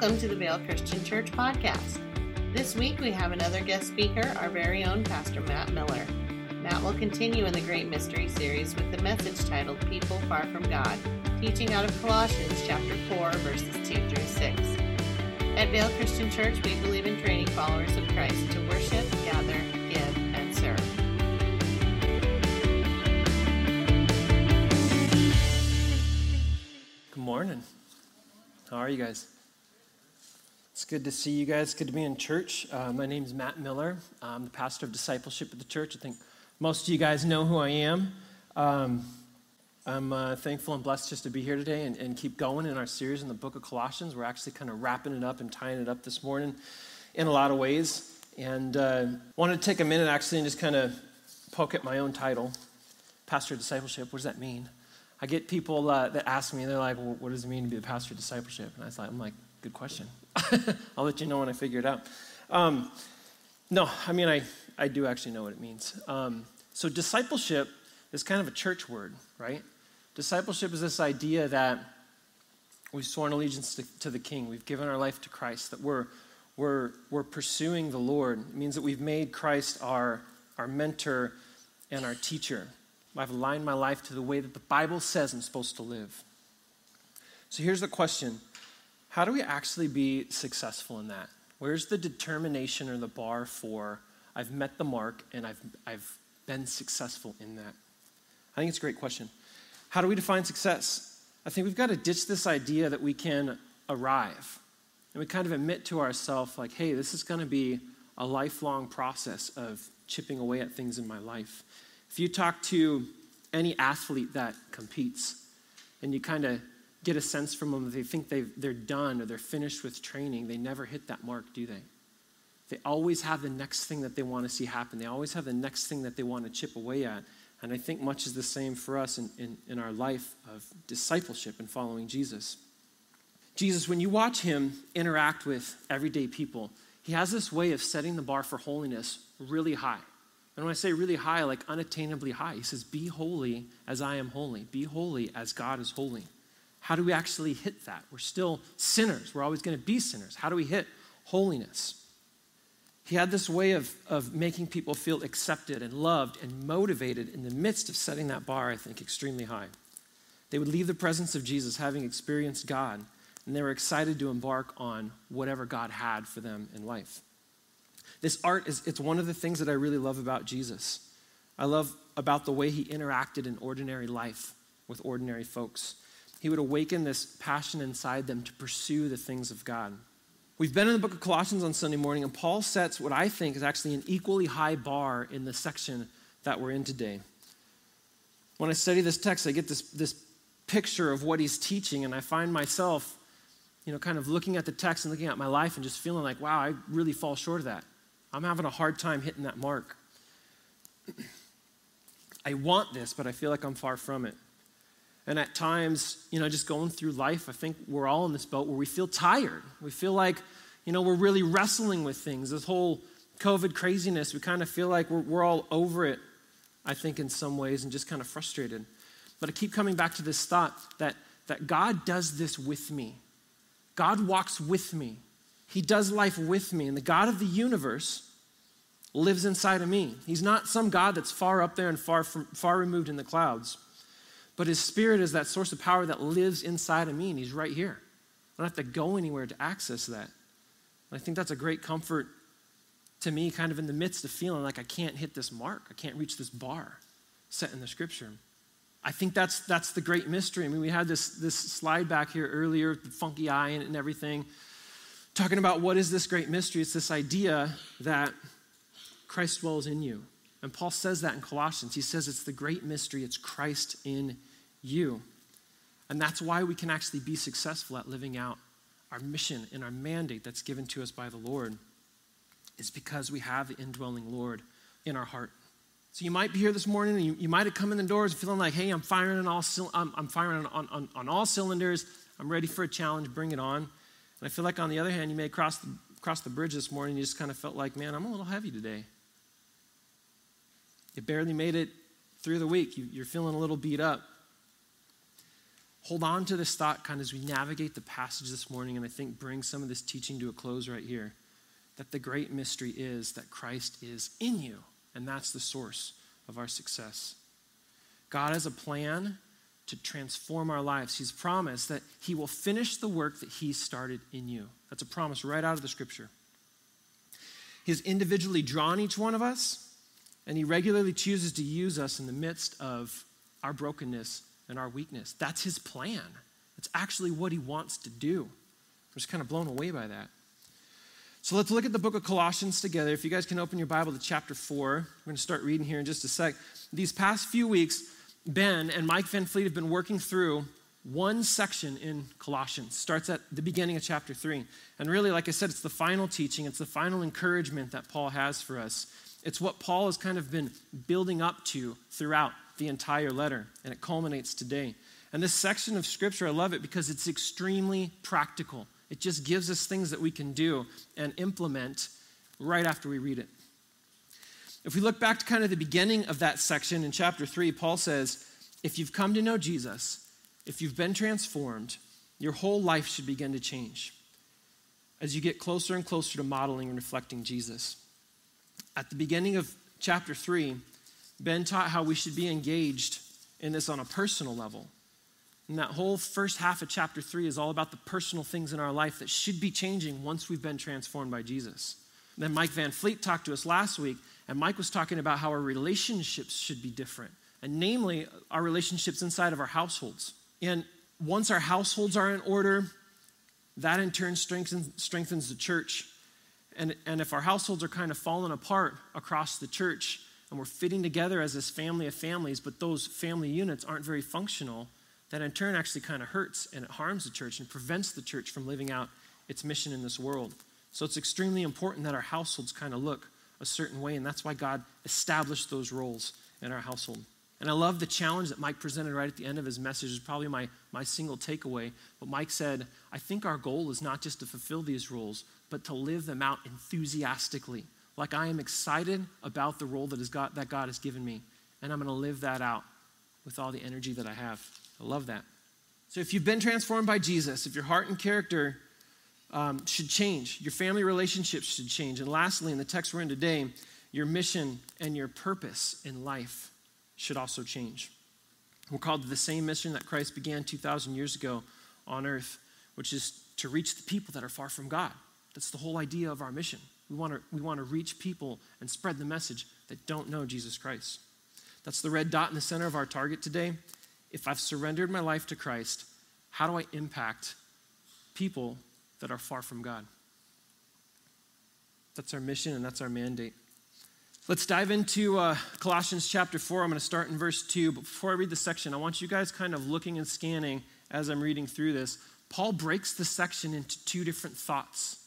Welcome to the Vale Christian Church podcast. This week we have another guest speaker, our very own Pastor Matt Miller. Matt will continue in the Great Mystery series with the message titled People Far from God, teaching out of Colossians chapter 4, verses 2 through 6. At Vale Christian Church, we believe in training followers of Christ to worship, gather, give, and serve. Good morning. How are you guys? Good to see you guys. Good to be in church. Uh, my name is Matt Miller. I'm the pastor of discipleship at the church. I think most of you guys know who I am. Um, I'm uh, thankful and blessed just to be here today and, and, keep going in our series in the book of Colossians. We're actually kind of wrapping it up and tying it up this morning in a lot of ways. And uh, wanted to take a minute actually and just kind of poke at my own title, Pastor of Discipleship. What does that mean? I get people uh, that ask me, they're like, well, what does it mean to be the pastor of discipleship? And I I'm like, good question. I'll let you know when I figure it out. Um, no, I mean, I, I do actually know what it means. Um, so, discipleship is kind of a church word, right? Discipleship is this idea that we've sworn allegiance to, to the King, we've given our life to Christ, that we're, we're, we're pursuing the Lord. It means that we've made Christ our, our mentor and our teacher. I've aligned my life to the way that the Bible says I'm supposed to live. So here's the question How do we actually be successful in that? Where's the determination or the bar for I've met the mark and I've, I've been successful in that? I think it's a great question. How do we define success? I think we've got to ditch this idea that we can arrive. And we kind of admit to ourselves, like, hey, this is going to be a lifelong process of chipping away at things in my life. If you talk to any athlete that competes and you kind of get a sense from them that they think they they're done or they're finished with training, they never hit that mark, do they? They always have the next thing that they want to see happen. They always have the next thing that they want to chip away at. And I think much is the same for us in, in, in our life of discipleship and following Jesus. Jesus, when you watch him interact with everyday people, he has this way of setting the bar for holiness really high. And when I say really high, like unattainably high, he says, Be holy as I am holy. Be holy as God is holy. How do we actually hit that? We're still sinners. We're always going to be sinners. How do we hit holiness? He had this way of, of making people feel accepted and loved and motivated in the midst of setting that bar, I think, extremely high. They would leave the presence of Jesus having experienced God, and they were excited to embark on whatever God had for them in life. This art is it's one of the things that I really love about Jesus. I love about the way he interacted in ordinary life with ordinary folks. He would awaken this passion inside them to pursue the things of God. We've been in the book of Colossians on Sunday morning, and Paul sets what I think is actually an equally high bar in the section that we're in today. When I study this text, I get this, this picture of what he's teaching, and I find myself, you know, kind of looking at the text and looking at my life and just feeling like, wow, I really fall short of that. I'm having a hard time hitting that mark. I want this, but I feel like I'm far from it. And at times, you know, just going through life, I think we're all in this boat where we feel tired. We feel like, you know, we're really wrestling with things. This whole COVID craziness, we kind of feel like we're, we're all over it, I think, in some ways, and just kind of frustrated. But I keep coming back to this thought that, that God does this with me. God walks with me. He does life with me. And the God of the universe lives inside of me. He's not some God that's far up there and far, from, far removed in the clouds. But his spirit is that source of power that lives inside of me, and he's right here. I don't have to go anywhere to access that. And I think that's a great comfort to me, kind of in the midst of feeling like I can't hit this mark, I can't reach this bar set in the scripture. I think that's, that's the great mystery. I mean, we had this, this slide back here earlier, the funky eye and, everything talking about what is this great mystery. It's this idea that Christ dwells in you. And Paul says that in Colossians. He says it's the great mystery, it's Christ in you. And that's why we can actually be successful at living out our mission and our mandate that's given to us by the Lord, is because we have the indwelling Lord in our heart. So you might be here this morning and you, you might have come in the doors feeling like, hey, I'm firing on all, I'm, I'm firing on, on, on all cylinders. I'm ready for a challenge. Bring it on. And I feel like, on the other hand, you may cross the, cross the bridge this morning, you just kind of felt like, man, I'm a little heavy today. You barely made it through the week. You, you're feeling a little beat up. Hold on to this thought kind of as we navigate the passage this morning and I think bring some of this teaching to a close right here. That the great mystery is that Christ is in you, and that's the source of our success. God has a plan to transform our lives. He's promised that He will finish the work that He started in you. That's a promise right out of the scripture. He's individually drawn each one of us, and He regularly chooses to use us in the midst of our brokenness and our weakness. That's His plan. It's actually what He wants to do. I'm just kind of blown away by that. So let's look at the book of Colossians together. If you guys can open your Bible to chapter 4, we're going to start reading here in just a sec. These past few weeks, Ben and Mike Van Fleet have been working through one section in Colossians. Starts at the beginning of chapter 3. And really, like I said, it's the final teaching, it's the final encouragement that Paul has for us. It's what Paul has kind of been building up to throughout the entire letter, and it culminates today. And this section of scripture, I love it because it's extremely practical. It just gives us things that we can do and implement right after we read it. If we look back to kind of the beginning of that section in chapter 3, Paul says, If you've come to know Jesus, if you've been transformed, your whole life should begin to change as you get closer and closer to modeling and reflecting Jesus. At the beginning of chapter 3, Ben taught how we should be engaged in this on a personal level. And that whole first half of chapter 3 is all about the personal things in our life that should be changing once we've been transformed by Jesus. And then Mike Van Fleet talked to us last week, and Mike was talking about how our relationships should be different, and namely our relationships inside of our households. And once our households are in order, that in turn strengthens, strengthens the church. And, and if our households are kind of falling apart across the church, and we're fitting together as this family of families, but those family units aren't very functional, that in turn actually kind of hurts and it harms the church and prevents the church from living out its mission in this world. So it's extremely important that our households kind of look a certain way, and that's why God established those roles in our household. And I love the challenge that Mike presented right at the end of his message, is probably my, my single takeaway. But Mike said, I think our goal is not just to fulfill these roles, but to live them out enthusiastically. Like I am excited about the role that, is God, that God has given me, and I'm going to live that out with all the energy that I have. I love that. So if you've been transformed by Jesus, if your heart and character um, should change, your family relationships should change. And lastly, in the text we're in today, your mission and your purpose in life should also change. We're called to the same mission that Christ began 2,000 years ago on earth, which is to reach the people that are far from God. That's the whole idea of our mission. We want to, we want to reach people and spread the message that don't know Jesus Christ. That's the red dot in the center of our target today. If I've surrendered my life to Christ, how do I impact people that are far from God? That's our mission and that's our mandate. Let's dive into uh, Colossians chapter 4. I'm going to start in verse 2. But before I read the section, I want you guys kind of looking and scanning as I'm reading through this. Paul breaks the section into two different thoughts.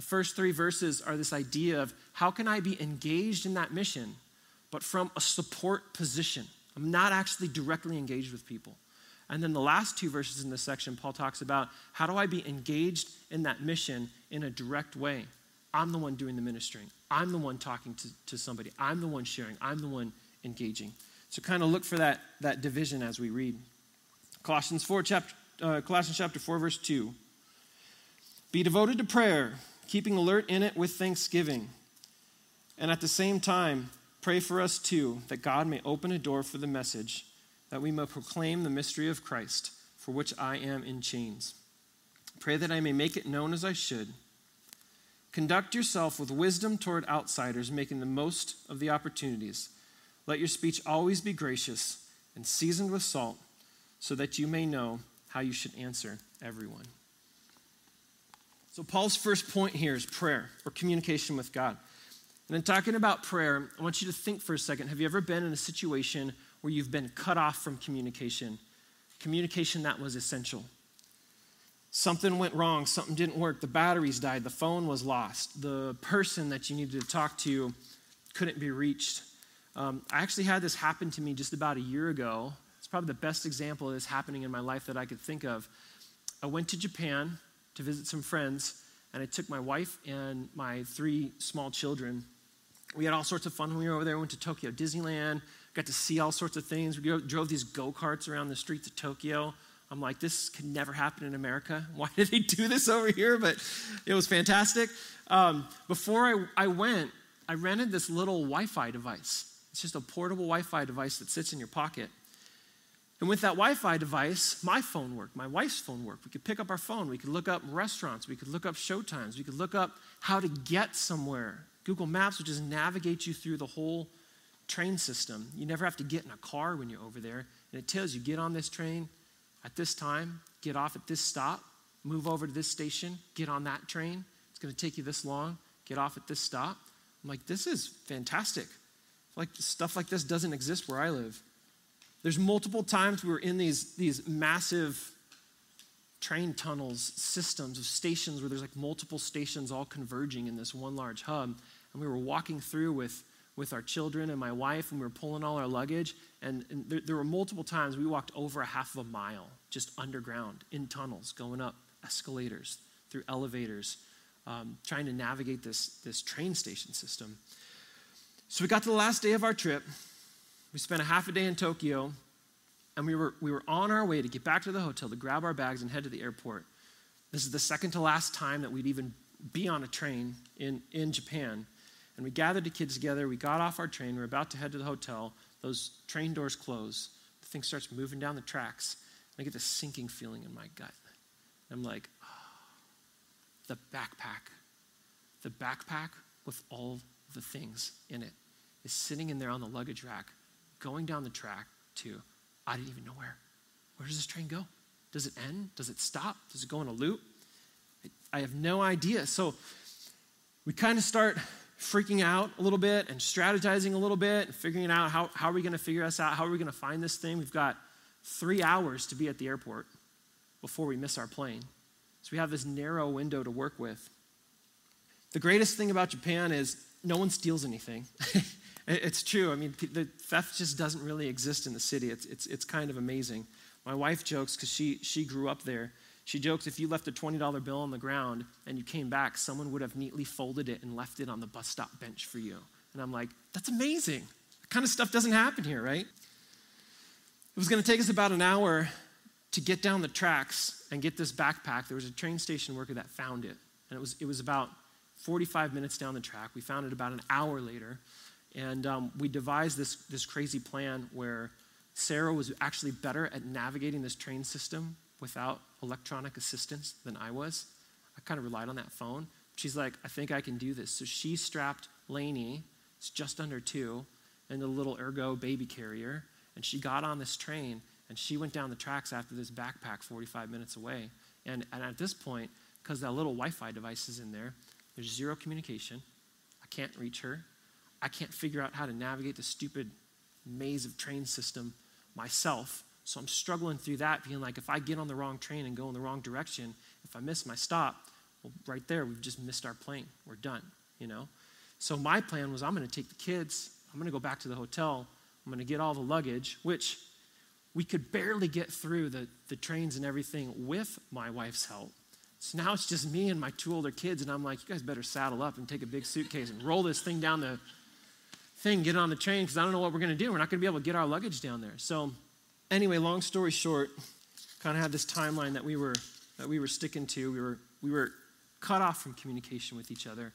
The first three verses are this idea of how can I be engaged in that mission, but from a support position. I'm not actually directly engaged with people. And then the last two verses in this section, Paul talks about how do I be engaged in that mission in a direct way? I'm the one doing the ministering. I'm the one talking to, to somebody. I'm the one sharing. I'm the one engaging. So kind of look for that, that division as we read. Colossians 4, chapter, uh, Colossians chapter 4, verse 2. Be devoted to prayer, keeping alert in it with thanksgiving. And at the same time, pray for us too, that God may open a door for the message, that we may proclaim the mystery of Christ, for which I am in chains. Pray that I may make it known as I should Conduct yourself with wisdom toward outsiders, making the most of the opportunities. Let your speech always be gracious and seasoned with salt, so that you may know how you should answer everyone. So, Paul's first point here is prayer or communication with God. And in talking about prayer, I want you to think for a second have you ever been in a situation where you've been cut off from communication? Communication that was essential. Something went wrong, something didn't work, the batteries died, the phone was lost, the person that you needed to talk to couldn't be reached. Um, I actually had this happen to me just about a year ago. It's probably the best example of this happening in my life that I could think of. I went to Japan to visit some friends, and I took my wife and my three small children. We had all sorts of fun when we were over there. We went to Tokyo Disneyland, got to see all sorts of things. We drove these go karts around the streets of Tokyo I'm like, this could never happen in America. Why did they do this over here? But it was fantastic. Um, before I, I went, I rented this little Wi Fi device. It's just a portable Wi Fi device that sits in your pocket. And with that Wi Fi device, my phone worked, my wife's phone worked. We could pick up our phone, we could look up restaurants, we could look up showtimes, we could look up how to get somewhere. Google Maps would just navigate you through the whole train system. You never have to get in a car when you're over there. And it tells you get on this train at this time, get off at this stop, move over to this station, get on that train. It's going to take you this long, get off at this stop. I'm like, this is fantastic. Like stuff like this doesn't exist where I live. There's multiple times we were in these, these massive train tunnels, systems of stations where there's like multiple stations all converging in this one large hub. And we were walking through with, with our children and my wife, and we were pulling all our luggage. And, and there, there were multiple times we walked over a half of a mile just underground in tunnels, going up escalators, through elevators, um, trying to navigate this, this train station system. So we got to the last day of our trip. We spent a half a day in Tokyo, and we were, we were on our way to get back to the hotel to grab our bags and head to the airport. This is the second to last time that we'd even be on a train in, in Japan. And we gathered the kids together. We got off our train. We are about to head to the hotel. Those train doors close. The thing starts moving down the tracks. And I get this sinking feeling in my gut. I'm like, oh, the backpack. The backpack with all the things in it is sitting in there on the luggage rack, going down the track to, I didn't even know where. Where does this train go? Does it end? Does it stop? Does it go in a loop? I have no idea. So we kind of start freaking out a little bit and strategizing a little bit and figuring out how, how are we going to figure this out? How are we going to find this thing? We've got three hours to be at the airport before we miss our plane. So we have this narrow window to work with. The greatest thing about Japan is no one steals anything. it's true. I mean, the theft just doesn't really exist in the city. It's, it's, it's kind of amazing. My wife jokes because she, she grew up there. She jokes if you left a $20 bill on the ground and you came back, someone would have neatly folded it and left it on the bus stop bench for you. And I'm like, that's amazing. That kind of stuff doesn't happen here, right? It was going to take us about an hour to get down the tracks and get this backpack. There was a train station worker that found it. And it was, it was about 45 minutes down the track. We found it about an hour later. And um, we devised this, this crazy plan where Sarah was actually better at navigating this train system without electronic assistance than I was. I kind of relied on that phone. She's like, I think I can do this. So she strapped Lainey, it's just under two, in the little ergo baby carrier, and she got on this train and she went down the tracks after this backpack 45 minutes away. And, and at this point, because that little Wi Fi device is in there, there's zero communication. I can't reach her. I can't figure out how to navigate the stupid maze of train system myself. So I'm struggling through that, being like, if I get on the wrong train and go in the wrong direction, if I miss my stop, well, right there, we've just missed our plane. We're done, you know? So my plan was I'm going to take the kids, I'm going to go back to the hotel, I'm going to get all the luggage, which we could barely get through the, the trains and everything with my wife's help. So now it's just me and my two older kids, and I'm like, you guys better saddle up and take a big suitcase and roll this thing down the thing, get on the train, because I don't know what we're going to do. We're not going to be able to get our luggage down there. So anyway, long story short, kind of had this timeline that we were that we were sticking to. We were we were cut off from communication with each other,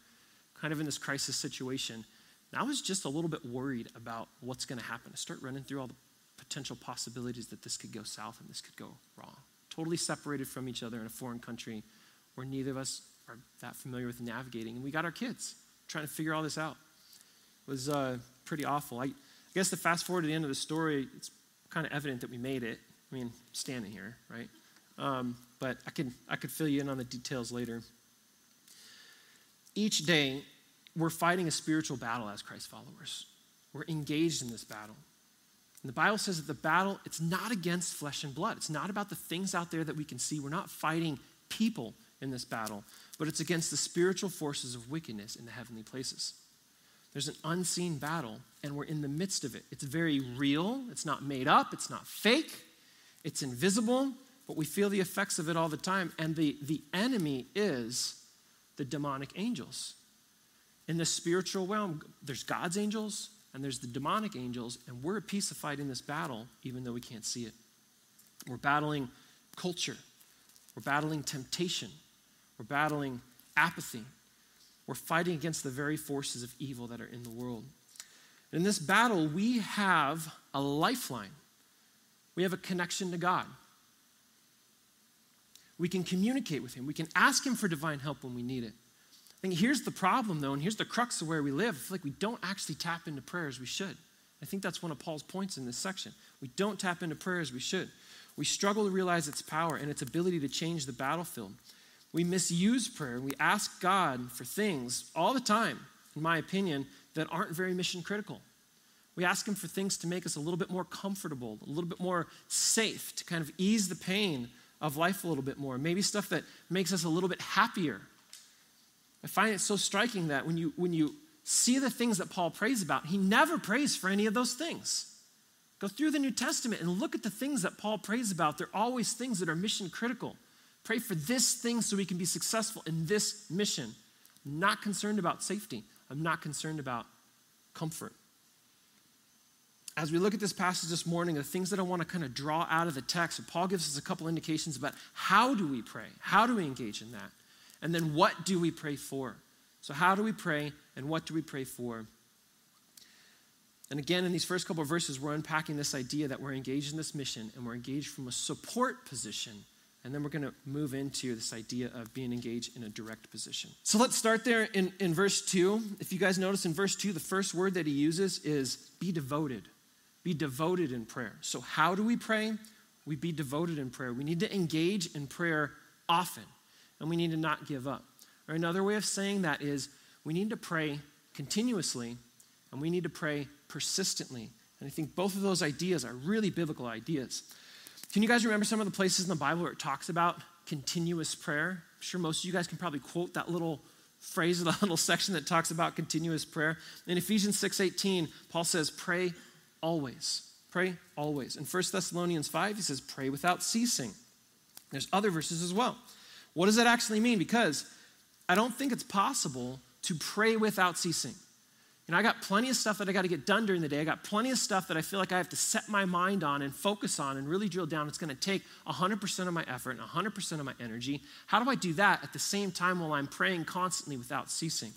kind of in this crisis situation. And I was just a little bit worried about what's going to happen. I start running through all the potential possibilities that this could go south and this could go wrong. Totally separated from each other in a foreign country where neither of us are that familiar with navigating. And we got our kids trying to figure all this out. Was uh, pretty awful. I, I guess to fast forward to the end of the story, it's kind of evident that we made it. I mean, standing here, right? Um, but I could, I could fill you in on the details later. Each day, we're fighting a spiritual battle as Christ followers. We're engaged in this battle. And the Bible says that the battle, it's not against flesh and blood. It's not about the things out there that we can see. We're not fighting people in this battle, but it's against the spiritual forces of wickedness in the heavenly places. There's an unseen battle, and we're in the midst of it. It's very real, it's not made up, it's not fake, it's invisible, but we feel the effects of it all the time. And the, the enemy is the demonic angels. In the spiritual realm, there's God's angels and there's the demonic angels, and we're at peace of fighting this battle, even though we can't see it. We're battling culture. We're battling temptation. We're battling apathy. We're fighting against the very forces of evil that are in the world. In this battle, we have a lifeline. We have a connection to God. We can communicate with Him. We can ask Him for divine help when we need it. I think here's the problem, though, and here's the crux of where we live. I feel like we don't actually tap into prayer as we should. I think that's one of Paul's points in this section. We don't tap into prayer as we should. We struggle to realize its power and its ability to change the battlefield. We misuse prayer. We ask God for things all the time, in my opinion, that aren't very mission critical. We ask Him for things to make us a little bit more comfortable, a little bit more safe, to kind of ease the pain of life a little bit more. Maybe stuff that makes us a little bit happier. I find it so striking that when you, when you see the things that Paul prays about, he never prays for any of those things. Go through the New Testament and look at the things that Paul prays about. They're always things that are mission critical. Pray for this thing so we can be successful in this mission. I'm not concerned about safety. I'm not concerned about comfort. As we look at this passage this morning, the things that I want to kind of draw out of the text, Paul gives us a couple indications about how do we pray? How do we engage in that? And then what do we pray for? So, how do we pray and what do we pray for? And again, in these first couple of verses, we're unpacking this idea that we're engaged in this mission and we're engaged from a support position. And then we're going to move into this idea of being engaged in a direct position. So let's start there in, in verse 2. If you guys notice in verse 2, the first word that he uses is be devoted. Be devoted in prayer. So, how do we pray? We be devoted in prayer. We need to engage in prayer often, and we need to not give up. Or another way of saying that is we need to pray continuously, and we need to pray persistently. And I think both of those ideas are really biblical ideas. Can you guys remember some of the places in the Bible where it talks about continuous prayer? I'm sure most of you guys can probably quote that little phrase of the little section that talks about continuous prayer. In Ephesians 6:18, Paul says, "Pray always." Pray always. In 1 Thessalonians 5, he says, "Pray without ceasing." There's other verses as well. What does that actually mean? Because I don't think it's possible to pray without ceasing. You know, I got plenty of stuff that I got to get done during the day. I got plenty of stuff that I feel like I have to set my mind on and focus on and really drill down. It's going to take 100% of my effort and 100% of my energy. How do I do that at the same time while I'm praying constantly without ceasing?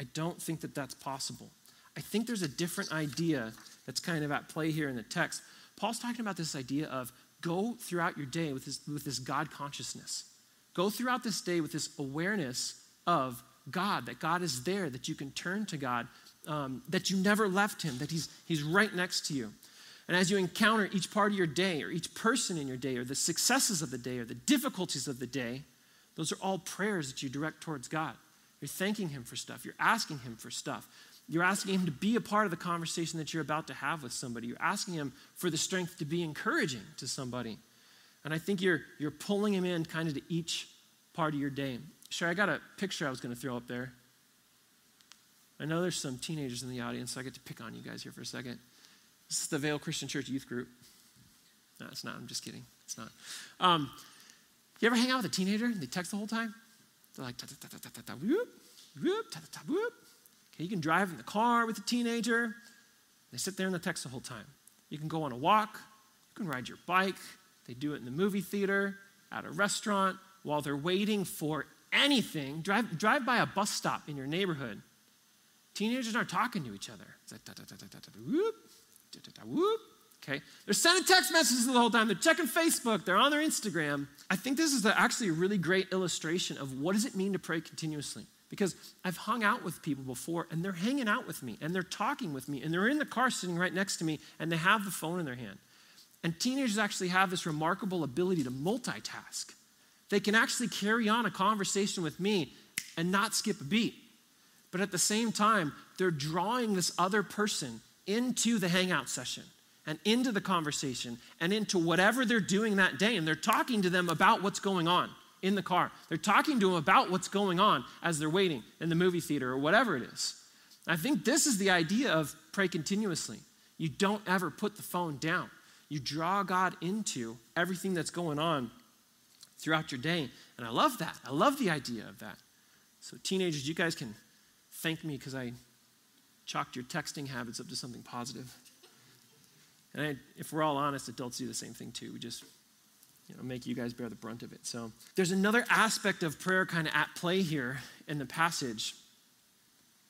I don't think that that's possible. I think there's a different idea that's kind of at play here in the text. Paul's talking about this idea of go throughout your day with this, with this God consciousness. Go throughout this day with this awareness of God, that God is there, that you can turn to God, um, that you never left Him, that he's, he's right next to you. And as you encounter each part of your day, or each person in your day, or the successes of the day, or the difficulties of the day, those are all prayers that you direct towards God. You're thanking Him for stuff, you're asking Him for stuff. You're asking Him to be a part of the conversation that you're about to have with somebody. You're asking Him for the strength to be encouraging to somebody. And I think you're, you're pulling Him in kind of to each part of your day. Sure, I got a picture I was going to throw up there. I know there's some teenagers in the audience, so I get to pick on you guys here for a second. This is the Vale Christian Church youth group. No, it's not. I'm just kidding. It's not. Um, you ever hang out with a teenager and they text the whole time? They're like, whoop, whoop, whoop. Okay, you can drive in the car with a teenager. They sit there and they text the whole time. You can go on a walk. You can ride your bike. They do it in the movie theater, at a restaurant, while they're waiting for anything, drive, drive by a bus stop in your neighborhood. Teenagers aren't talking to each other. It's like, whoop, whoop. Okay? They're sending text messages the whole time. They're checking Facebook. They're on their Instagram. I think this is actually a really great illustration of what does it mean to pray continuously. Because I've hung out with people before and they're hanging out with me and they're talking with me and they're in the car sitting right next to me and they have the phone in their hand. And teenagers actually have this remarkable ability to multitask. They can actually carry on a conversation with me and not skip a beat. But at the same time, they're drawing this other person into the hangout session and into the conversation and into whatever they're doing that day. And they're talking to them about what's going on in the car. They're talking to them about what's going on as they're waiting in the movie theater or whatever it is. I think this is the idea of pray continuously. You don't ever put the phone down. You draw God into everything that's going on throughout your day. And I love that. I love the idea of that. So, teenagers, you guys can thank me because I chalked your texting habits up to something positive. And I, if we're all honest, adults do the same thing too. We just you know, make you guys bear the brunt of it. So there's another aspect of prayer kind of at play here in the passage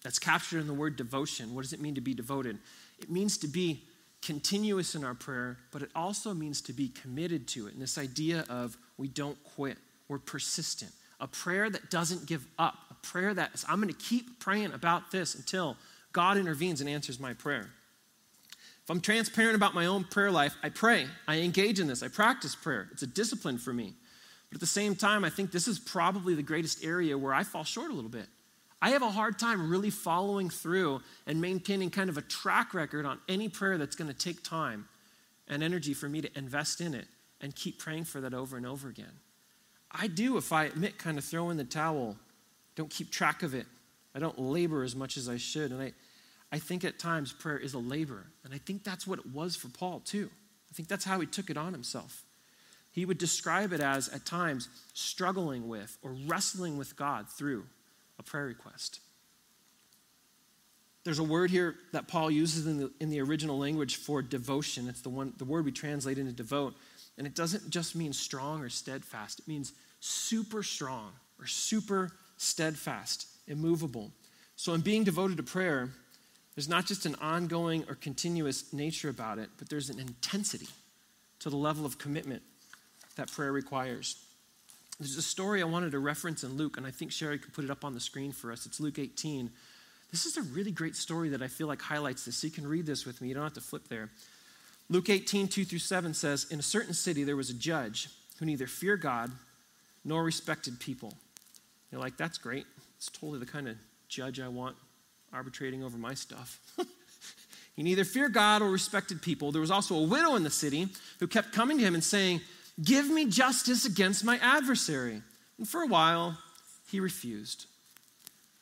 that's captured in the word devotion. What does it mean to be devoted? It means to be continuous in our prayer, but it also means to be committed to it. And this idea of we don't quit, we're persistent. A prayer that doesn't give up, prayer that is, I'm going to keep praying about this until God intervenes and answers my prayer. If I'm transparent about my own prayer life, I pray, I engage in this, I practice prayer. It's a discipline for me. But at the same time, I think this is probably the greatest area where I fall short a little bit. I have a hard time really following through and maintaining kind of a track record on any prayer that's going to take time and energy for me to invest in it and keep praying for that over and over again. I do, if I admit, kind of throw in the towel, don't keep track of it. I don't labor as much as I should. And I, I think at times prayer is a labor. And I think that's what it was for Paul, too. I think that's how he took it on himself. He would describe it as, at times, struggling with or wrestling with God through a prayer request. There's a word here that Paul uses in the, in the original language for devotion. It's the, one, the word we translate into devote. And it doesn't just mean strong or steadfast, it means super strong or super steadfast, immovable. So, in being devoted to prayer, there's not just an ongoing or continuous nature about it, but there's an intensity to the level of commitment that prayer requires. There's a story I wanted to reference in Luke, and I think Sherry could put it up on the screen for us. It's Luke 18. This is a really great story that I feel like highlights this. You can read this with me. You don't have to flip there. Luke 18, 2 through 7 says, In a certain city there was a judge who neither feared God nor respected people. You're like, that's great. It's totally the kind of judge I want arbitrating over my stuff. he neither feared God or respected people. There was also a widow in the city who kept coming to him and saying, Give me justice against my adversary. And for a while, he refused.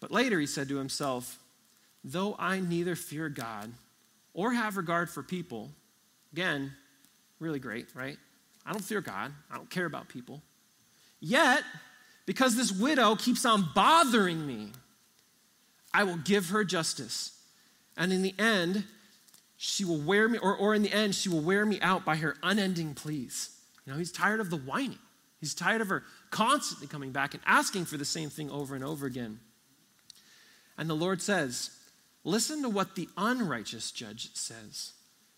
But later he said to himself, Though I neither fear God or have regard for people, Again, really great, right? I don't fear God, I don't care about people. Yet, because this widow keeps on bothering me, I will give her justice. And in the end, she will wear me, or, or in the end, she will wear me out by her unending pleas. You know, he's tired of the whining. He's tired of her constantly coming back and asking for the same thing over and over again. And the Lord says, Listen to what the unrighteous judge says.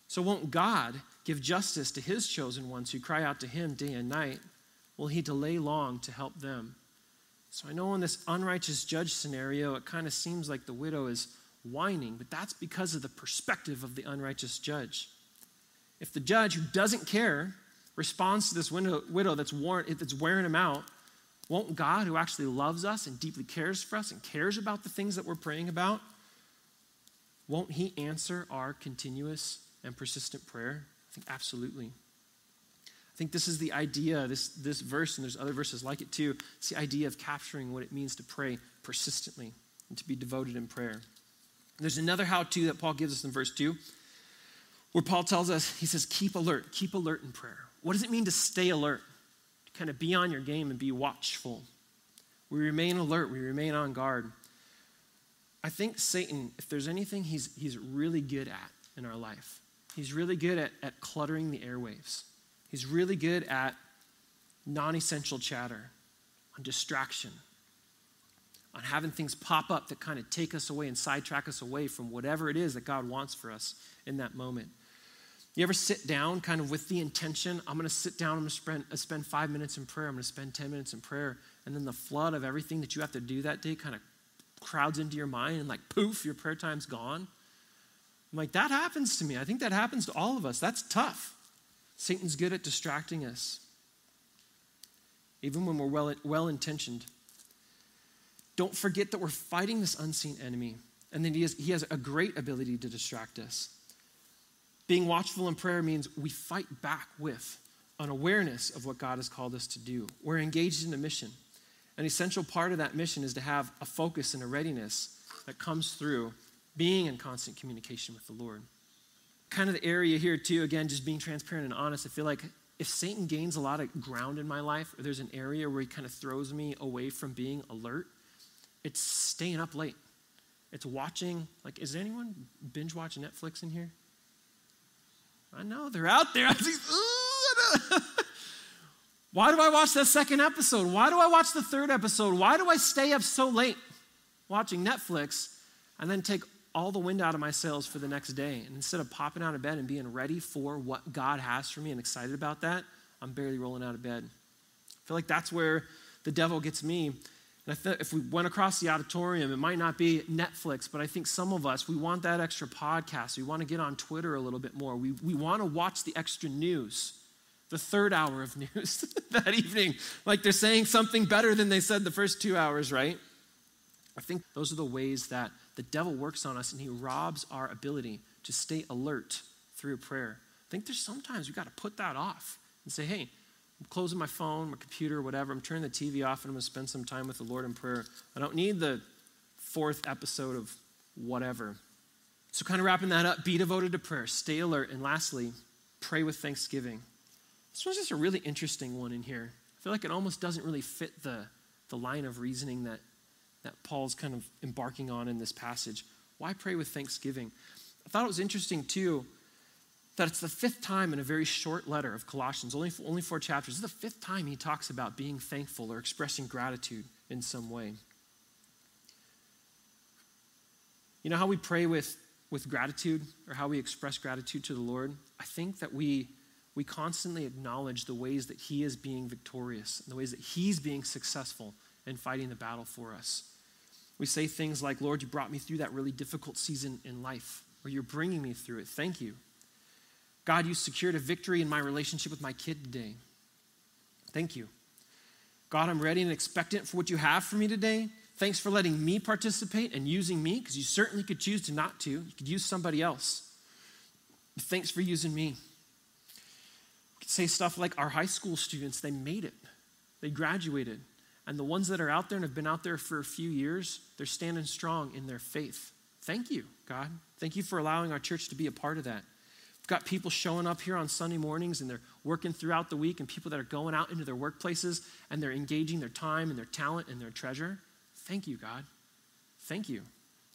So, won't God give justice to his chosen ones who cry out to him day and night? Will he delay long to help them? So, I know in this unrighteous judge scenario, it kind of seems like the widow is whining, but that's because of the perspective of the unrighteous judge. If the judge who doesn't care responds to this widow, widow that's, worn, that's wearing him out, won't God, who actually loves us and deeply cares for us and cares about the things that we're praying about, won't he answer our continuous and persistent prayer? I think absolutely. I think this is the idea, this, this verse, and there's other verses like it too. It's the idea of capturing what it means to pray persistently and to be devoted in prayer. There's another how to that Paul gives us in verse 2, where Paul tells us, he says, keep alert, keep alert in prayer. What does it mean to stay alert? To kind of be on your game and be watchful. We remain alert, we remain on guard. I think Satan, if there's anything he's, he's really good at in our life, He's really good at, at cluttering the airwaves. He's really good at non essential chatter, on distraction, on having things pop up that kind of take us away and sidetrack us away from whatever it is that God wants for us in that moment. You ever sit down kind of with the intention, I'm going to sit down, I'm going to spend, uh, spend five minutes in prayer, I'm going to spend 10 minutes in prayer, and then the flood of everything that you have to do that day kind of crowds into your mind, and like poof, your prayer time's gone? I'm like, that happens to me. I think that happens to all of us. That's tough. Satan's good at distracting us, even when we're well, well intentioned. Don't forget that we're fighting this unseen enemy and that he has, he has a great ability to distract us. Being watchful in prayer means we fight back with an awareness of what God has called us to do. We're engaged in a mission. An essential part of that mission is to have a focus and a readiness that comes through being in constant communication with the Lord. Kind of the area here, too, again, just being transparent and honest. I feel like if Satan gains a lot of ground in my life, or there's an area where he kind of throws me away from being alert, it's staying up late. It's watching, like, is anyone binge watching Netflix in here? I know, they're out there. Why do I watch the second episode? Why do I watch the third episode? Why do I stay up so late watching Netflix and then take all the wind out of my sails for the next day? And instead of popping out of bed and being ready for what God has for me and excited about that, I'm barely rolling out of bed. I feel like that's where the devil gets me. And I feel if we went across the auditorium, it might not be Netflix, but I think some of us, we want that extra podcast. We want to get on Twitter a little bit more. We, we want to watch the extra news the third hour of news that evening. Like they're saying something better than they said the first two hours, right? I think those are the ways that the devil works on us and he robs our ability to stay alert through prayer. I think there's sometimes we got to put that off and say, hey, I'm closing my phone, my computer, whatever. I'm turning the TV off and I'm going to spend some time with the Lord in prayer. I don't need the fourth episode of whatever. So, kind of wrapping that up, be devoted to prayer, stay alert, and lastly, pray with thanksgiving. This one's just a really interesting one in here. I feel like it almost doesn't really fit the, the line of reasoning that, that Paul's kind of embarking on in this passage. Why pray with thanksgiving? I thought it was interesting, too, that it's the fifth time in a very short letter of Colossians, only, only four chapters. Is the fifth time he talks about being thankful or expressing gratitude in some way. You know how we pray with, with gratitude or how we express gratitude to the Lord? I think that we we constantly acknowledge the ways that He is being victorious, and the ways that He's being successful in fighting the battle for us. We say things like, Lord, you brought me through that really difficult season in life, or you're bringing me through it. Thank you. God, you secured a victory in my relationship with my kid today. Thank you. God, I'm ready and expectant for what you have for me today. Thanks for letting me participate and using me, because you certainly could choose to not to. You could use somebody else. Thanks for using me say stuff like our high school students, they made it, they graduated. And the ones that are out there and have been out there for a few years, they're standing strong in their faith. Thank you, God. Thank you for allowing our church to be a part of that. We've got people showing up here on Sunday mornings and they're working throughout the week, and people that are going out into their workplaces and they're engaging their time and their talent and their treasure. Thank you, God. Thank you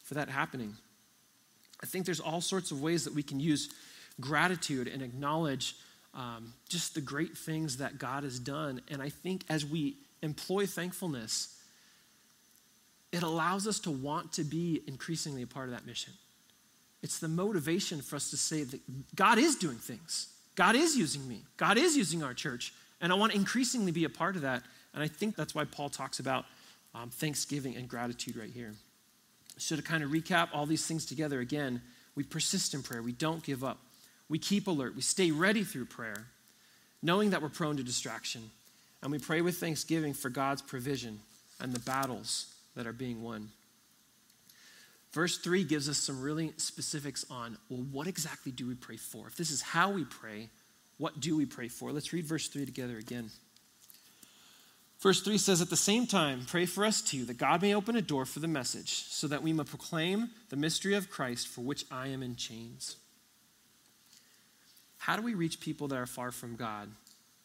for that happening. I think there's all sorts of ways that we can use gratitude and acknowledge um, just the great things that God has done. And I think as we employ thankfulness, it allows us to want to be increasingly a part of that mission. It's the motivation for us to say that God is doing things. God is using me. God is using our church. And I want to increasingly be a part of that. And I think that's why Paul talks about um, thanksgiving and gratitude right here. So, to kind of recap all these things together again, we persist in prayer, we don't give up. We keep alert. We stay ready through prayer, knowing that we're prone to distraction. And we pray with thanksgiving for God's provision and the battles that are being won. Verse 3 gives us some really specifics on, well, what exactly do we pray for? If this is how we pray, what do we pray for? Let's read verse 3 together again. Verse 3 says, At the same time, pray for us too, that God may open a door for the message, so that we may proclaim the mystery of Christ for which I am in chains. How do we reach people that are far from God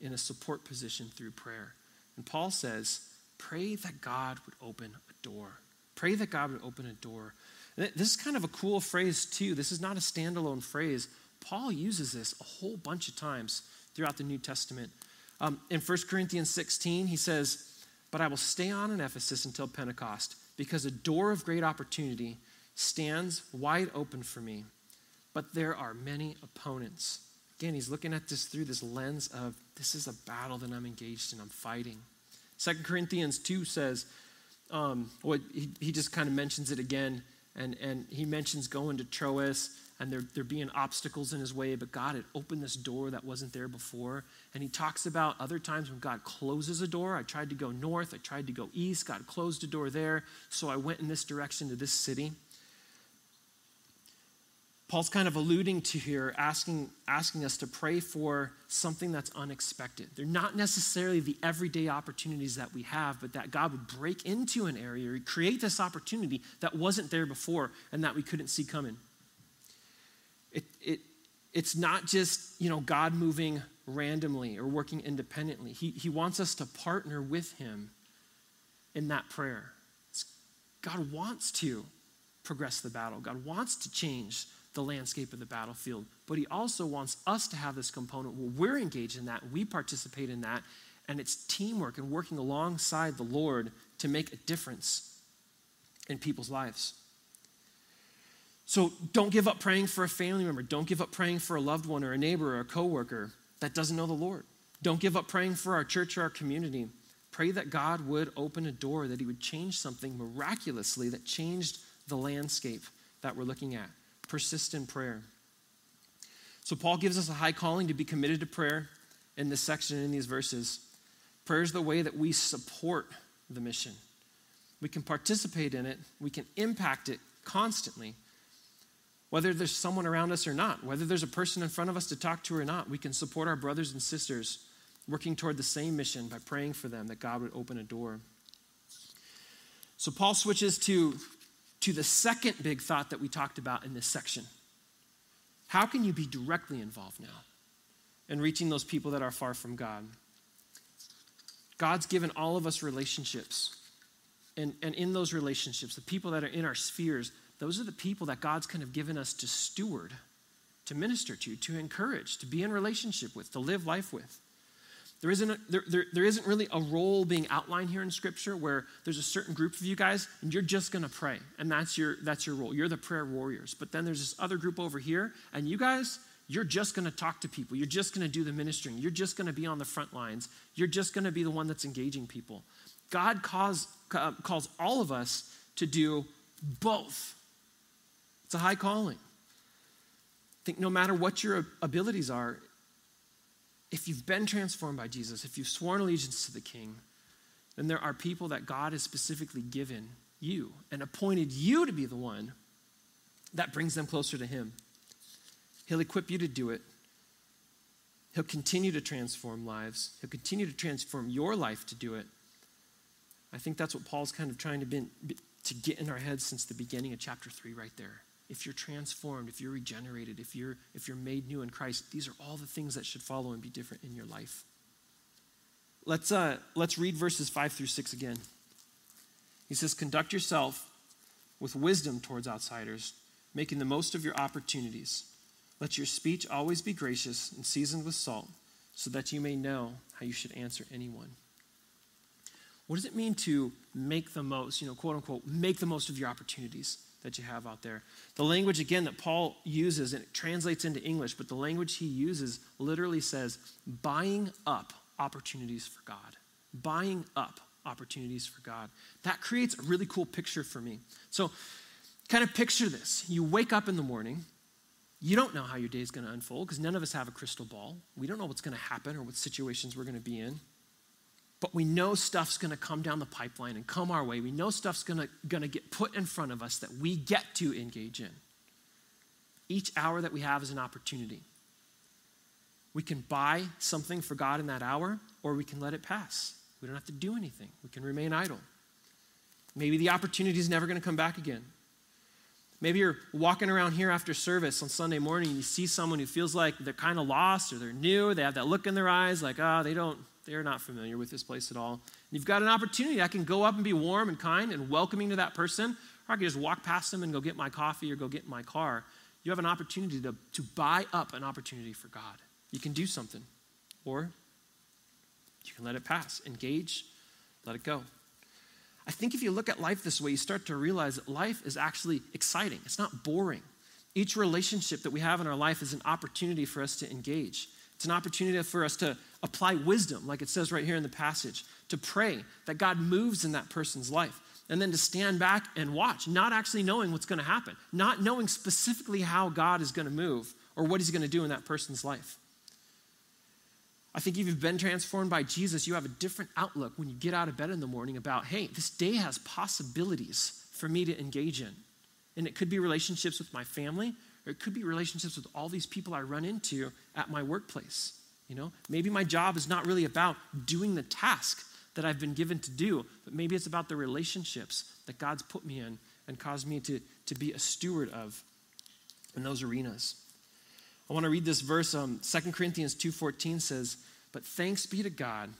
in a support position through prayer? And Paul says, pray that God would open a door. Pray that God would open a door. This is kind of a cool phrase, too. This is not a standalone phrase. Paul uses this a whole bunch of times throughout the New Testament. Um, in 1 Corinthians 16, he says, But I will stay on in Ephesus until Pentecost, because a door of great opportunity stands wide open for me. But there are many opponents. Again, he's looking at this through this lens of this is a battle that I'm engaged in, I'm fighting. Second Corinthians 2 says, um, well, he, he just kind of mentions it again, and, and he mentions going to Troas and there, there being obstacles in his way, but God had opened this door that wasn't there before. And he talks about other times when God closes a door. I tried to go north, I tried to go east, God closed a door there, so I went in this direction to this city. Paul's kind of alluding to here, asking, asking us to pray for something that's unexpected. They're not necessarily the everyday opportunities that we have, but that God would break into an area or create this opportunity that wasn't there before and that we couldn't see coming. It, it, it's not just you know, God moving randomly or working independently. He, he wants us to partner with Him in that prayer. It's, God wants to progress the battle, God wants to change the landscape of the battlefield. But he also wants us to have this component where we're engaged in that, we participate in that, and it's teamwork and working alongside the Lord to make a difference in people's lives. So don't give up praying for a family member. Don't give up praying for a loved one or a neighbor or a coworker that doesn't know the Lord. Don't give up praying for our church or our community. Pray that God would open a door, that He would change something miraculously that changed the landscape that we're looking at. Persist in prayer. So, Paul gives us a high calling to be committed to prayer in this section, in these verses. Prayer is the way that we support the mission. We can participate in it, we can impact it constantly. Whether there's someone around us or not, whether there's a person in front of us to talk to or not, we can support our brothers and sisters working toward the same mission by praying for them that God would open a door. So Paul switches to, to the second big thought that we talked about in this section. How can you be directly involved now in reaching those people that are far from God? God's given all of us relationships. And, and in those relationships, the people that are in our spheres, those are the people that God's kind of given us to steward, to minister to, to encourage, to be in relationship with, to live life with. There isn't, a, there, there, there isn't really a role being outlined here in Scripture where there's a certain group of you guys and you're just going to pray, and that's your, that's your role. You're the prayer warriors. But then there's this other group over here, and you guys, you're just going to talk to people. You're just going to do the ministering. You're just going to be on the front lines. You're just going to be the one that's engaging people. God calls, uh, calls all of us to do both. It's a high calling. I think no matter what your abilities are, if you've been transformed by Jesus, if you've sworn allegiance to the King, then there are people that God has specifically given you and appointed you to be the one that brings them closer to Him. He'll equip you to do it. He'll continue to transform lives. He'll continue to transform your life to do it. I think that's what Paul's kind of trying to, be, to get in our heads since the beginning of chapter 3 right there if you're transformed, if you're regenerated, if you're, if you're made new in Christ, these are all the things that should follow and be different in your life. Let's, uh, let's read verses 5 through 6 again. He says, Conduct yourself with wisdom towards outsiders, making the most of your opportunities. Let your speech always be gracious and seasoned with salt, so that you may know how you should answer anyone. What does it mean to make the most, you know, quote unquote, make the most of your opportunities? That you have out there. The language, again, that Paul uses, and it translates into English, but the language he uses literally says buying up opportunities for God. Buying up opportunities for God. That creates a really cool picture for me. So, kind of picture this. You wake up in the morning, you don't know how your day is going to unfold because none of us have a crystal ball. We don't know what's going to happen or what situations we're going to be in but we know stuff's going to come down the pipeline and come our way. We know stuff's going to get put in front of us that we get to engage in. Each hour that we have is an opportunity. We can buy something for God in that hour, or we can let it pass. We don't have to do anything, we can remain idle. Maybe the opportunity is never going to come back again. Maybe you're walking around here after service on Sunday morning and you see someone who feels like they're kind of lost or they're new, they have that look in their eyes like, oh, they don't, they're not familiar with this place at all. And you've got an opportunity. I can go up and be warm and kind and welcoming to that person, or I can just walk past them and go get my coffee or go get my car. You have an opportunity to, to buy up an opportunity for God. You can do something, or you can let it pass. Engage, let it go. I think if you look at life this way, you start to realize that life is actually exciting. It's not boring. Each relationship that we have in our life is an opportunity for us to engage. It's an opportunity for us to apply wisdom, like it says right here in the passage, to pray that God moves in that person's life, and then to stand back and watch, not actually knowing what's going to happen, not knowing specifically how God is going to move or what he's going to do in that person's life. I think if you've been transformed by Jesus, you have a different outlook when you get out of bed in the morning about, hey, this day has possibilities for me to engage in. And it could be relationships with my family, or it could be relationships with all these people I run into at my workplace. You know, maybe my job is not really about doing the task that I've been given to do, but maybe it's about the relationships that God's put me in and caused me to, to be a steward of in those arenas. I want to read this verse. Um, 2 Corinthians 2.14 says, But thanks be to God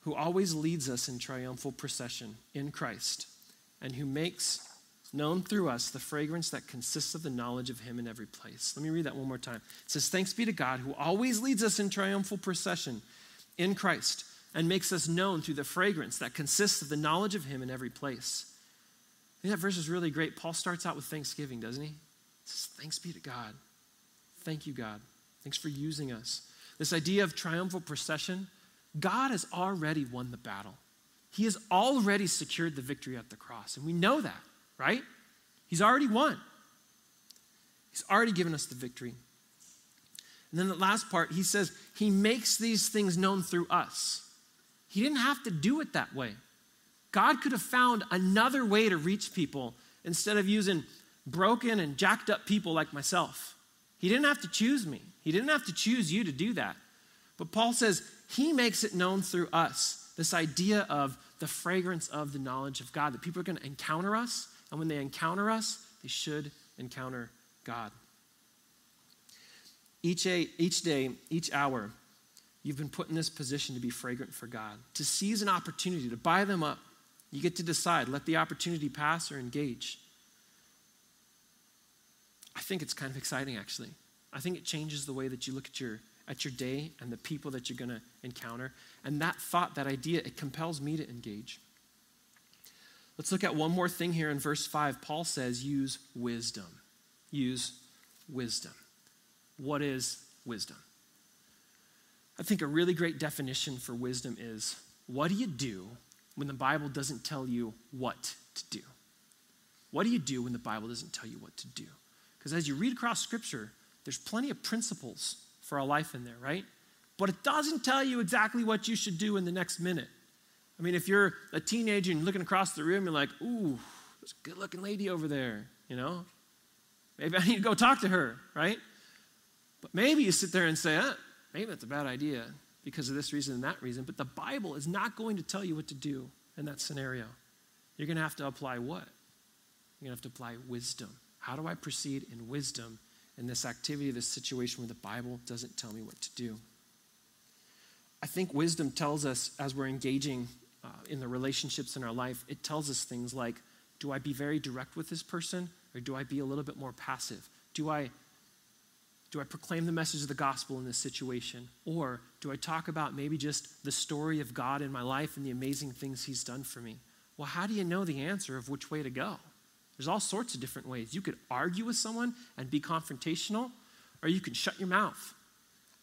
who always leads us in triumphal procession in Christ and who makes known through us the fragrance that consists of the knowledge of him in every place. Let me read that one more time. It says, Thanks be to God who always leads us in triumphal procession in Christ, and makes us known through the fragrance that consists of the knowledge of Him in every place. I think that verse is really great. Paul starts out with thanksgiving, doesn't he? He says, Thanks be to God. Thank you, God. Thanks for using us. This idea of triumphal procession, God has already won the battle. He has already secured the victory at the cross. And we know that, right? He's already won. He's already given us the victory. And then the last part, he says, He makes these things known through us. He didn't have to do it that way. God could have found another way to reach people instead of using broken and jacked up people like myself. He didn't have to choose me, He didn't have to choose you to do that. But Paul says He makes it known through us this idea of the fragrance of the knowledge of God, that people are going to encounter us, and when they encounter us, they should encounter God. Each day, each day, each hour, you've been put in this position to be fragrant for God, to seize an opportunity, to buy them up. You get to decide, let the opportunity pass or engage. I think it's kind of exciting, actually. I think it changes the way that you look at your, at your day and the people that you're going to encounter. And that thought, that idea, it compels me to engage. Let's look at one more thing here in verse 5. Paul says, use wisdom. Use wisdom. What is wisdom? I think a really great definition for wisdom is what do you do when the Bible doesn't tell you what to do? What do you do when the Bible doesn't tell you what to do? Because as you read across Scripture, there's plenty of principles for our life in there, right? But it doesn't tell you exactly what you should do in the next minute. I mean, if you're a teenager and you're looking across the room, you're like, ooh, there's a good looking lady over there, you know? Maybe I need to go talk to her, right? But maybe you sit there and say, eh, maybe that's a bad idea because of this reason and that reason. But the Bible is not going to tell you what to do in that scenario. You're going to have to apply what? You're going to have to apply wisdom. How do I proceed in wisdom in this activity, this situation where the Bible doesn't tell me what to do? I think wisdom tells us as we're engaging uh, in the relationships in our life, it tells us things like do I be very direct with this person or do I be a little bit more passive? Do I do I proclaim the message of the gospel in this situation? Or do I talk about maybe just the story of God in my life and the amazing things He's done for me? Well, how do you know the answer of which way to go? There's all sorts of different ways. You could argue with someone and be confrontational, or you can shut your mouth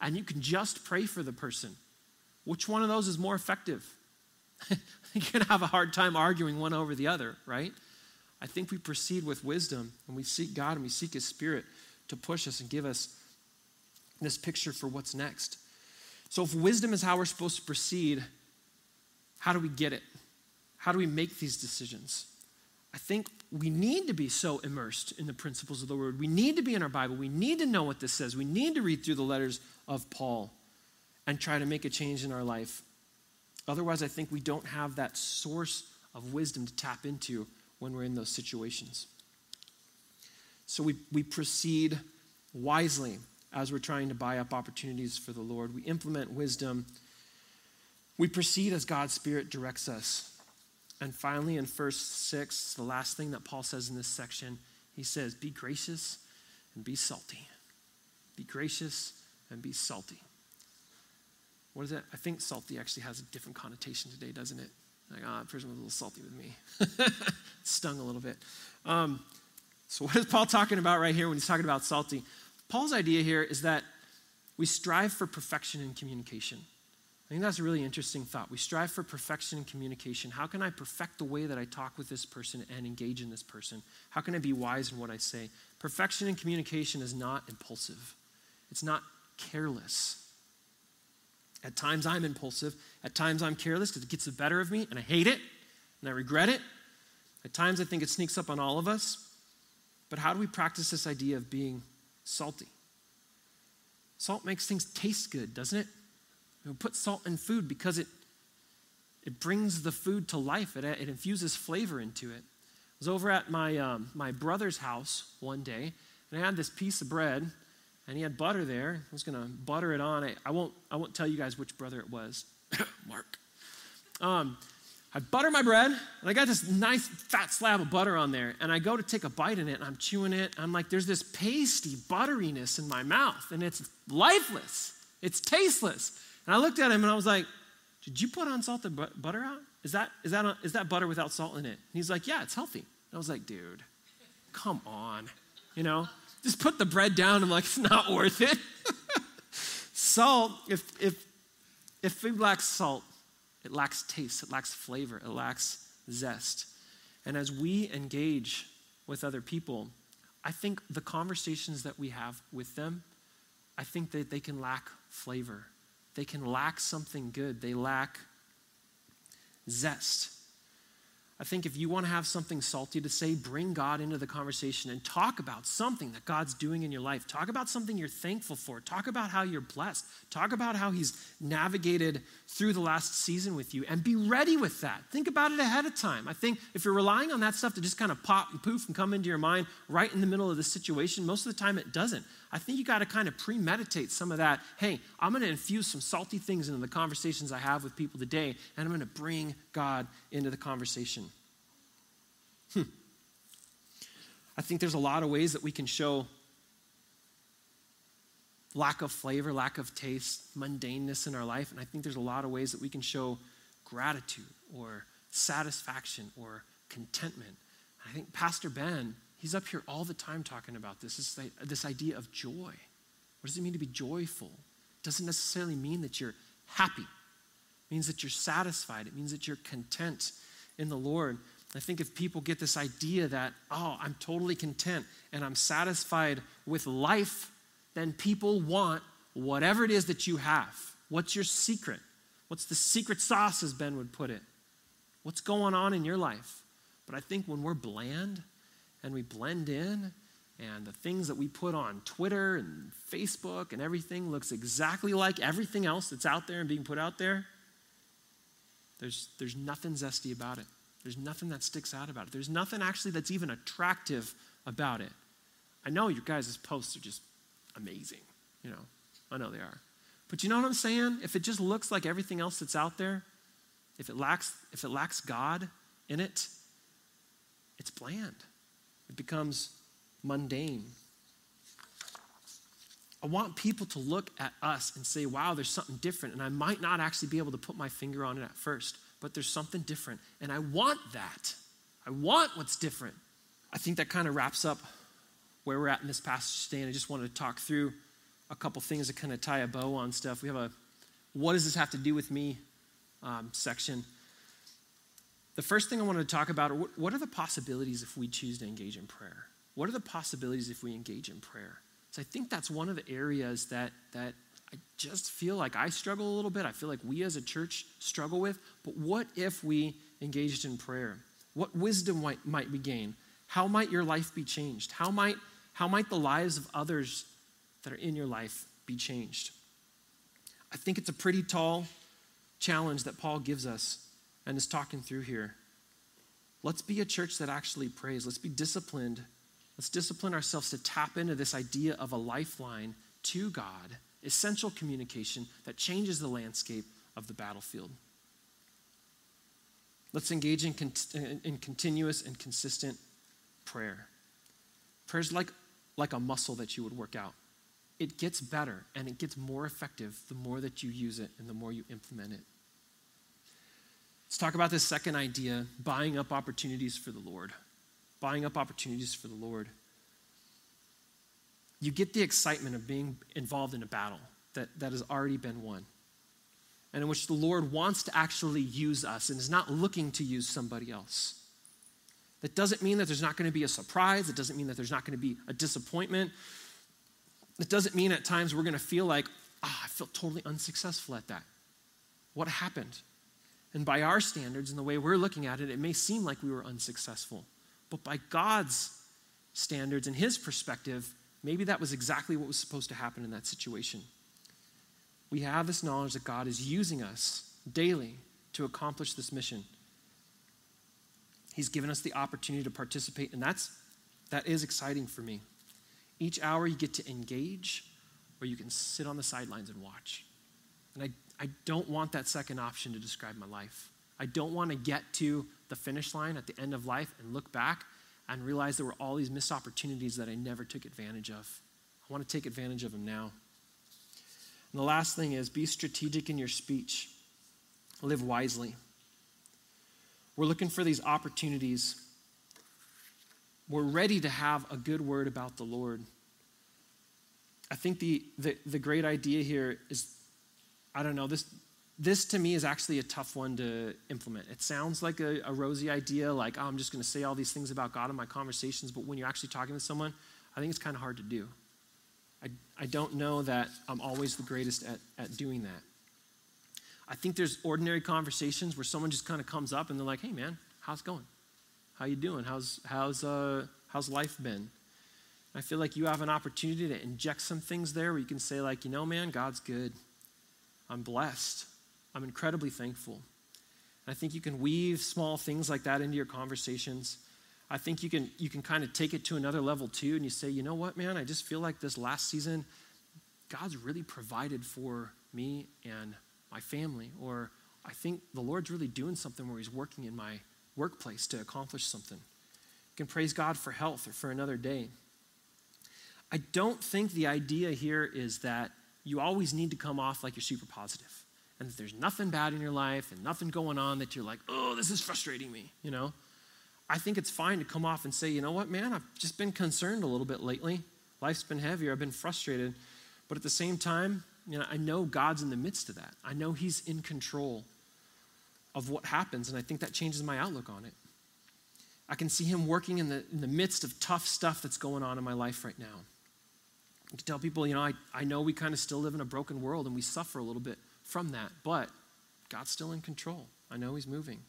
and you can just pray for the person. Which one of those is more effective? Going to have a hard time arguing one over the other, right? I think we proceed with wisdom and we seek God and we seek His Spirit to push us and give us this picture for what's next. So, if wisdom is how we're supposed to proceed, how do we get it? How do we make these decisions? I think we need to be so immersed in the principles of the word. We need to be in our Bible. We need to know what this says. We need to read through the letters of Paul and try to make a change in our life. Otherwise, I think we don't have that source of wisdom to tap into when we're in those situations. So we, we proceed wisely as we're trying to buy up opportunities for the Lord. We implement wisdom. We proceed as God's Spirit directs us. And finally, in verse 6, the last thing that Paul says in this section, he says, Be gracious and be salty. Be gracious and be salty. What is that? I think salty actually has a different connotation today, doesn't it? Like, ah, that person was a little salty with me. Stung a little bit. Um, so, what is Paul talking about right here when he's talking about salty? Paul's idea here is that we strive for perfection in communication. I think that's a really interesting thought. We strive for perfection in communication. How can I perfect the way that I talk with this person and engage in this person? How can I be wise in what I say? Perfection in communication is not impulsive, it's not careless. At times I'm impulsive, at times I'm careless because it gets the better of me and I hate it and I regret it. At times I think it sneaks up on all of us. But how do we practice this idea of being salty? Salt makes things taste good, doesn't it? We put salt in food because it, it brings the food to life, it, it infuses flavor into it. I was over at my, um, my brother's house one day, and I had this piece of bread, and he had butter there. I was going to butter it on. I, I, won't, I won't tell you guys which brother it was. Mark. Um, I butter my bread, and I got this nice fat slab of butter on there, and I go to take a bite in it, and I'm chewing it. I'm like, there's this pasty butteriness in my mouth, and it's lifeless. It's tasteless. And I looked at him, and I was like, Did you put unsalted butter out? Is that, is, that, is that butter without salt in it? And he's like, Yeah, it's healthy. And I was like, Dude, come on. You know, just put the bread down. I'm like, It's not worth it. salt, if, if, if food lacks salt, it lacks taste, it lacks flavor, it lacks zest. And as we engage with other people, I think the conversations that we have with them, I think that they can lack flavor. They can lack something good. They lack zest. I think if you want to have something salty to say, bring God into the conversation and talk about something that God's doing in your life. Talk about something you're thankful for. Talk about how you're blessed. Talk about how He's navigated through the last season with you and be ready with that. Think about it ahead of time. I think if you're relying on that stuff to just kind of pop and poof and come into your mind right in the middle of the situation, most of the time it doesn't. I think you got to kind of premeditate some of that. Hey, I'm going to infuse some salty things into the conversations I have with people today, and I'm going to bring God into the conversation. Hmm. I think there's a lot of ways that we can show lack of flavor, lack of taste, mundaneness in our life, and I think there's a lot of ways that we can show gratitude or satisfaction or contentment. I think Pastor Ben He's up here all the time talking about this, this, this idea of joy. What does it mean to be joyful? It doesn't necessarily mean that you're happy. It means that you're satisfied. It means that you're content in the Lord. I think if people get this idea that, oh, I'm totally content and I'm satisfied with life, then people want whatever it is that you have. What's your secret? What's the secret sauce, as Ben would put it? What's going on in your life? But I think when we're bland, and we blend in and the things that we put on Twitter and Facebook and everything looks exactly like everything else that's out there and being put out there, there's, there's nothing zesty about it. There's nothing that sticks out about it. There's nothing actually that's even attractive about it. I know your guys' posts are just amazing. You know, I know they are. But you know what I'm saying? If it just looks like everything else that's out there, if it lacks, if it lacks God in it, it's bland. It becomes mundane. I want people to look at us and say, wow, there's something different. And I might not actually be able to put my finger on it at first, but there's something different. And I want that. I want what's different. I think that kind of wraps up where we're at in this passage today. And I just wanted to talk through a couple things to kind of tie a bow on stuff. We have a what does this have to do with me um, section. The first thing I want to talk about are what are the possibilities if we choose to engage in prayer? What are the possibilities if we engage in prayer? So I think that's one of the areas that, that I just feel like I struggle a little bit. I feel like we as a church struggle with. But what if we engaged in prayer? What wisdom might, might we gain? How might your life be changed? How might, how might the lives of others that are in your life be changed? I think it's a pretty tall challenge that Paul gives us and is talking through here. Let's be a church that actually prays. Let's be disciplined. Let's discipline ourselves to tap into this idea of a lifeline to God, essential communication that changes the landscape of the battlefield. Let's engage in, in continuous and consistent prayer. Prayer is like, like a muscle that you would work out. It gets better and it gets more effective the more that you use it and the more you implement it. Let's talk about this second idea buying up opportunities for the Lord. Buying up opportunities for the Lord. You get the excitement of being involved in a battle that, that has already been won, and in which the Lord wants to actually use us and is not looking to use somebody else. That doesn't mean that there's not going to be a surprise. It doesn't mean that there's not going to be a disappointment. It doesn't mean at times we're going to feel like, ah, oh, I felt totally unsuccessful at that. What happened? And by our standards and the way we're looking at it, it may seem like we were unsuccessful. But by God's standards and His perspective, maybe that was exactly what was supposed to happen in that situation. We have this knowledge that God is using us daily to accomplish this mission. He's given us the opportunity to participate, and that's that is exciting for me. Each hour you get to engage, or you can sit on the sidelines and watch. And I I don't want that second option to describe my life. I don't want to get to the finish line at the end of life and look back and realize there were all these missed opportunities that I never took advantage of. I want to take advantage of them now. And the last thing is be strategic in your speech. live wisely. We're looking for these opportunities. We're ready to have a good word about the Lord. I think the, the, the great idea here is I don't know, this, this to me is actually a tough one to implement. It sounds like a, a rosy idea, like, oh, I'm just going to say all these things about God in my conversations, but when you're actually talking to someone, I think it's kind of hard to do. I, I don't know that I'm always the greatest at, at doing that. I think there's ordinary conversations where someone just kind of comes up and they're like, hey, man, how's it going? How you doing? How's, how's, uh, how's life been? I feel like you have an opportunity to inject some things there where you can say, like, you know, man, God's good. I'm blessed. I'm incredibly thankful. And I think you can weave small things like that into your conversations. I think you can you can kind of take it to another level too, and you say, you know what, man, I just feel like this last season, God's really provided for me and my family, or I think the Lord's really doing something where He's working in my workplace to accomplish something. You can praise God for health or for another day. I don't think the idea here is that you always need to come off like you're super positive and that there's nothing bad in your life and nothing going on that you're like, oh, this is frustrating me, you know? I think it's fine to come off and say, you know what, man, I've just been concerned a little bit lately. Life's been heavier, I've been frustrated. But at the same time, you know, I know God's in the midst of that. I know He's in control of what happens, and I think that changes my outlook on it. I can see Him working in the, in the midst of tough stuff that's going on in my life right now. I can tell people, you know, I, I know we kind of still live in a broken world and we suffer a little bit from that, but God's still in control. I know He's moving.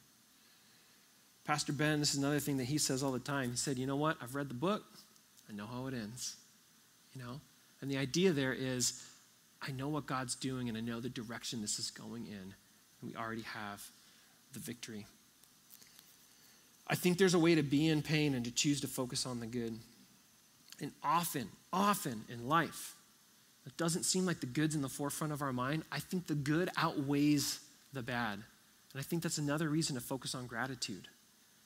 Pastor Ben, this is another thing that he says all the time. He said, You know what? I've read the book, I know how it ends. You know? And the idea there is, I know what God's doing and I know the direction this is going in. And we already have the victory. I think there's a way to be in pain and to choose to focus on the good. And often, often in life, it doesn't seem like the good's in the forefront of our mind. I think the good outweighs the bad. And I think that's another reason to focus on gratitude.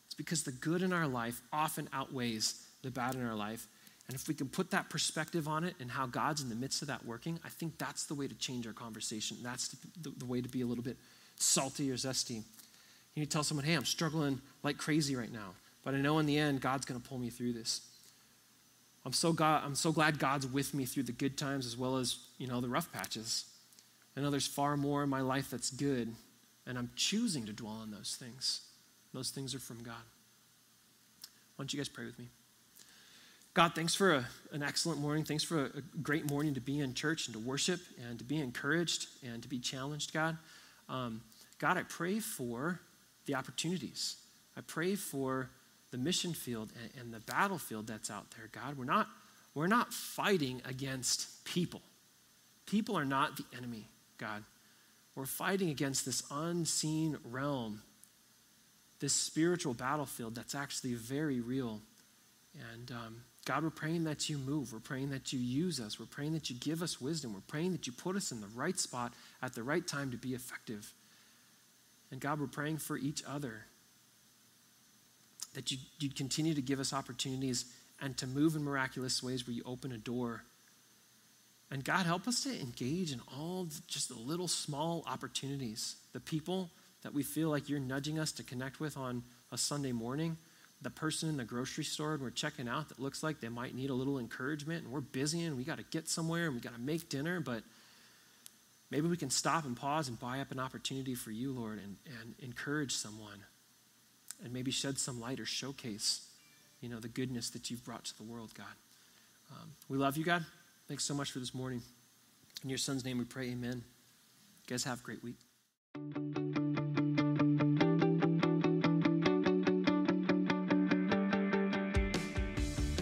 It's because the good in our life often outweighs the bad in our life. And if we can put that perspective on it and how God's in the midst of that working, I think that's the way to change our conversation. That's the, the, the way to be a little bit salty or zesty. You need to tell someone, hey, I'm struggling like crazy right now, but I know in the end, God's going to pull me through this. I'm so, God, I'm so glad God's with me through the good times as well as, you know, the rough patches. I know there's far more in my life that's good, and I'm choosing to dwell on those things. Those things are from God. Why don't you guys pray with me? God, thanks for a, an excellent morning. Thanks for a, a, great morning to be in church and to worship and to be encouraged and to be challenged, God. Um, God, I pray for the opportunities. I pray for the mission field and, and the battlefield that's out there, God. We're not, we're not fighting against people. People are not the enemy, God. We're fighting against this unseen realm, this spiritual battlefield that's actually very real. And um, God, we're praying that you move. We're praying that you use us. We're praying that you give us wisdom. We're praying that you put us in the right spot at the right time to be effective. And God, we're praying for each other that you'd, you'd continue to give us opportunities and to move in miraculous ways where you open a door. And God, help us to engage in all just the little small opportunities, the people that we feel like you're nudging us to connect with on a Sunday morning, the person in the grocery store and we're checking out that looks like they might need a little encouragement and we're busy and we got to get somewhere and we got to make dinner, but maybe we can stop and pause and buy up an opportunity for you, Lord, and, and encourage someone and maybe shed some light or showcase, you know, the goodness that you've brought to the world, God. Um, we love you, God. Thanks so much for this morning. In your son's name we pray, amen. You guys have a great week.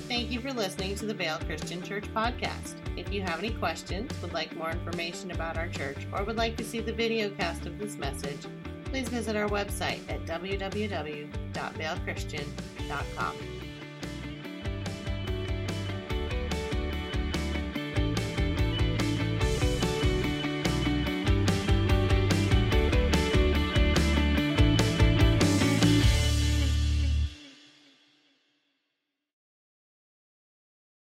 Thank you for listening to the Vale Christian Church podcast. If you have any questions, would like more information about our church, or would like to see the video cast of this message, please visit our website at www.valechristian.com.